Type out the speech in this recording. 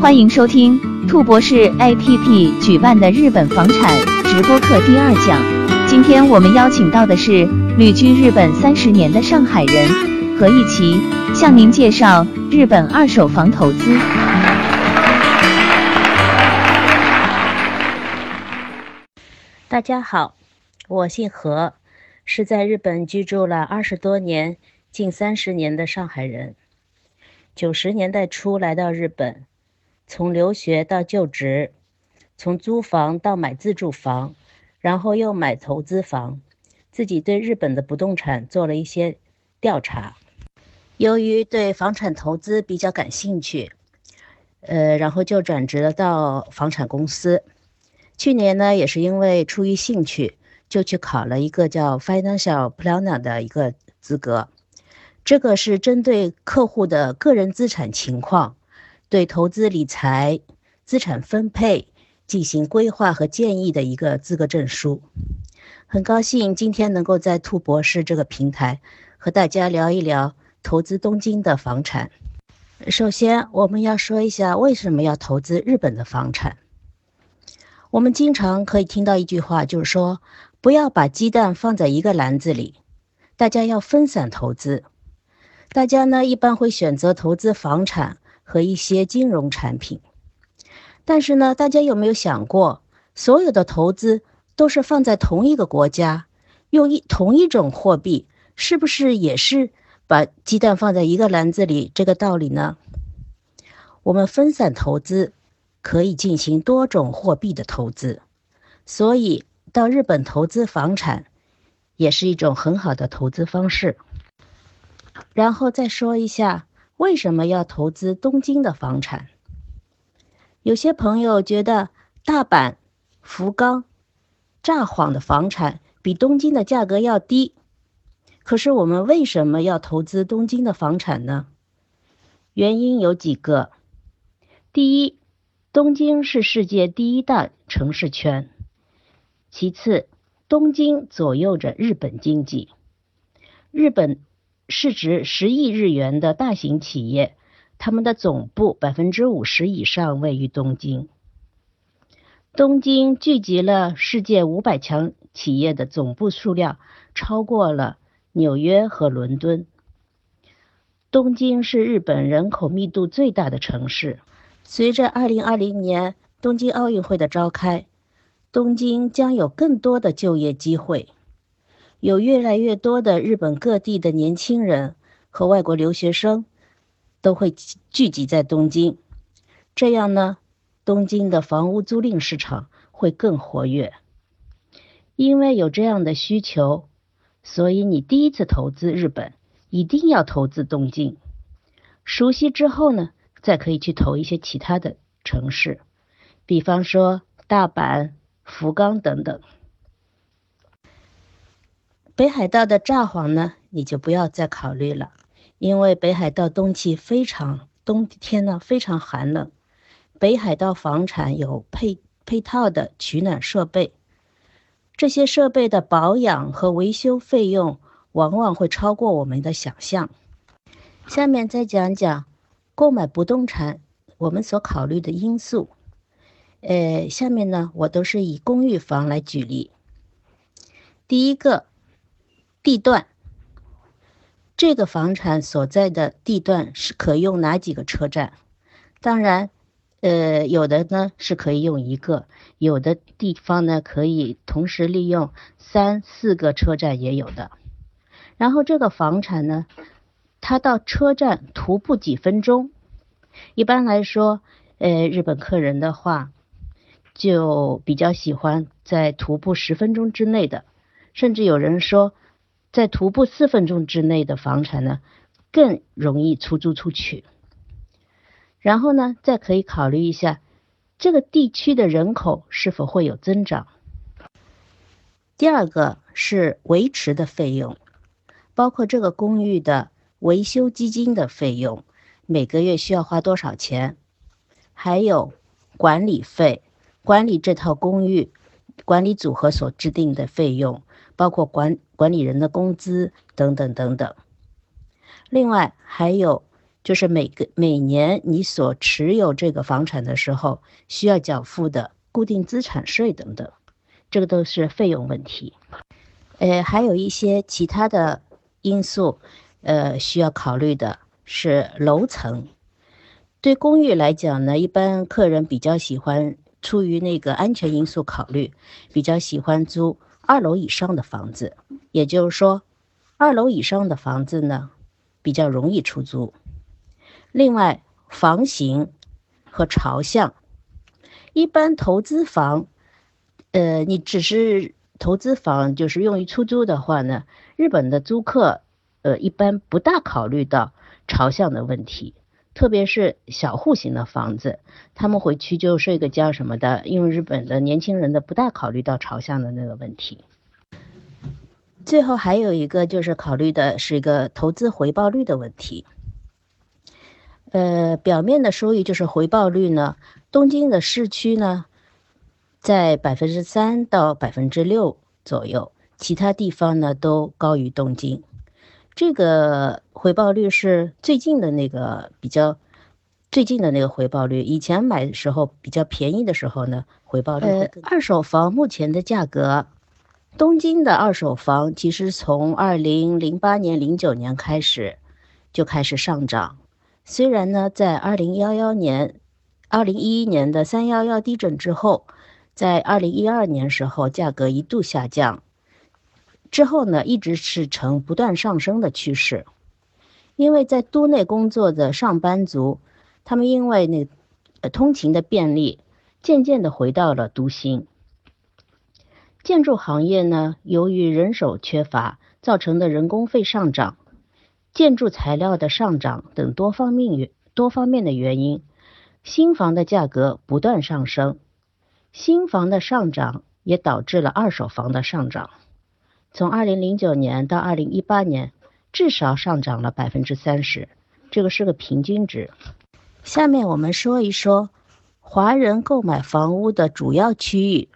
欢迎收听兔博士 APP 举办的日本房产直播课第二讲。今天我们邀请到的是旅居日本三十年的上海人何一奇，向您介绍日本二手房投资。大家好，我姓何，是在日本居住了二十多年、近三十年的上海人。九十年代初来到日本，从留学到就职，从租房到买自住房，然后又买投资房，自己对日本的不动产做了一些调查。由于对房产投资比较感兴趣，呃，然后就转职了到房产公司。去年呢，也是因为出于兴趣，就去考了一个叫 Financial Planner 的一个资格。这个是针对客户的个人资产情况，对投资理财、资产分配进行规划和建议的一个资格证书。很高兴今天能够在兔博士这个平台和大家聊一聊投资东京的房产。首先，我们要说一下为什么要投资日本的房产。我们经常可以听到一句话，就是说不要把鸡蛋放在一个篮子里，大家要分散投资。大家呢一般会选择投资房产和一些金融产品，但是呢，大家有没有想过，所有的投资都是放在同一个国家，用一同一种货币，是不是也是把鸡蛋放在一个篮子里这个道理呢？我们分散投资，可以进行多种货币的投资，所以到日本投资房产也是一种很好的投资方式。然后再说一下为什么要投资东京的房产。有些朋友觉得大阪、福冈、札幌的房产比东京的价格要低，可是我们为什么要投资东京的房产呢？原因有几个：第一，东京是世界第一大城市圈；其次，东京左右着日本经济，日本。市值十亿日元的大型企业，他们的总部百分之五十以上位于东京。东京聚集了世界五百强企业的总部数量，超过了纽约和伦敦。东京是日本人口密度最大的城市。随着二零二零年东京奥运会的召开，东京将有更多的就业机会。有越来越多的日本各地的年轻人和外国留学生都会聚集在东京，这样呢，东京的房屋租赁市场会更活跃。因为有这样的需求，所以你第一次投资日本一定要投资东京。熟悉之后呢，再可以去投一些其他的城市，比方说大阪、福冈等等。北海道的札幌呢，你就不要再考虑了，因为北海道冬季非常冬天呢非常寒冷。北海道房产有配配套的取暖设备，这些设备的保养和维修费用往往会超过我们的想象。下面再讲讲购买不动产我们所考虑的因素。呃，下面呢我都是以公寓房来举例。第一个。地段，这个房产所在的地段是可用哪几个车站？当然，呃，有的呢是可以用一个，有的地方呢可以同时利用三四个车站也有的。然后这个房产呢，它到车站徒步几分钟？一般来说，呃，日本客人的话就比较喜欢在徒步十分钟之内的，甚至有人说。在徒步四分钟之内的房产呢，更容易出租出去。然后呢，再可以考虑一下这个地区的人口是否会有增长。第二个是维持的费用，包括这个公寓的维修基金的费用，每个月需要花多少钱？还有管理费，管理这套公寓管理组合所制定的费用。包括管管理人的工资等等等等，另外还有就是每个每年你所持有这个房产的时候需要缴付的固定资产税等等，这个都是费用问题。呃，还有一些其他的因素，呃，需要考虑的是楼层。对公寓来讲呢，一般客人比较喜欢出于那个安全因素考虑，比较喜欢租二楼以上的房子。也就是说，二楼以上的房子呢，比较容易出租。另外，房型和朝向，一般投资房，呃，你只是投资房，就是用于出租的话呢，日本的租客，呃，一般不大考虑到朝向的问题，特别是小户型的房子，他们回去就睡个觉什么的，因为日本的年轻人的不大考虑到朝向的那个问题。最后还有一个就是考虑的是一个投资回报率的问题。呃，表面的收益就是回报率呢，东京的市区呢，在百分之三到百分之六左右，其他地方呢都高于东京。这个回报率是最近的那个比较最近的那个回报率，以前买的时候比较便宜的时候呢，回报率呃，二手房目前的价格，东京的二手房其实从二零零八年、零九年开始就开始上涨。虽然呢，在二零幺幺年、二零一一年的三幺幺地震之后，在二零一二年时候价格一度下降，之后呢一直是呈不断上升的趋势。因为在都内工作的上班族，他们因为那呃通勤的便利，渐渐的回到了都心。建筑行业呢，由于人手缺乏造成的人工费上涨。建筑材料的上涨等多方面原多方面的原因，新房的价格不断上升。新房的上涨也导致了二手房的上涨。从二零零九年到二零一八年，至少上涨了百分之三十，这个是个平均值。下面我们说一说华人购买房屋的主要区域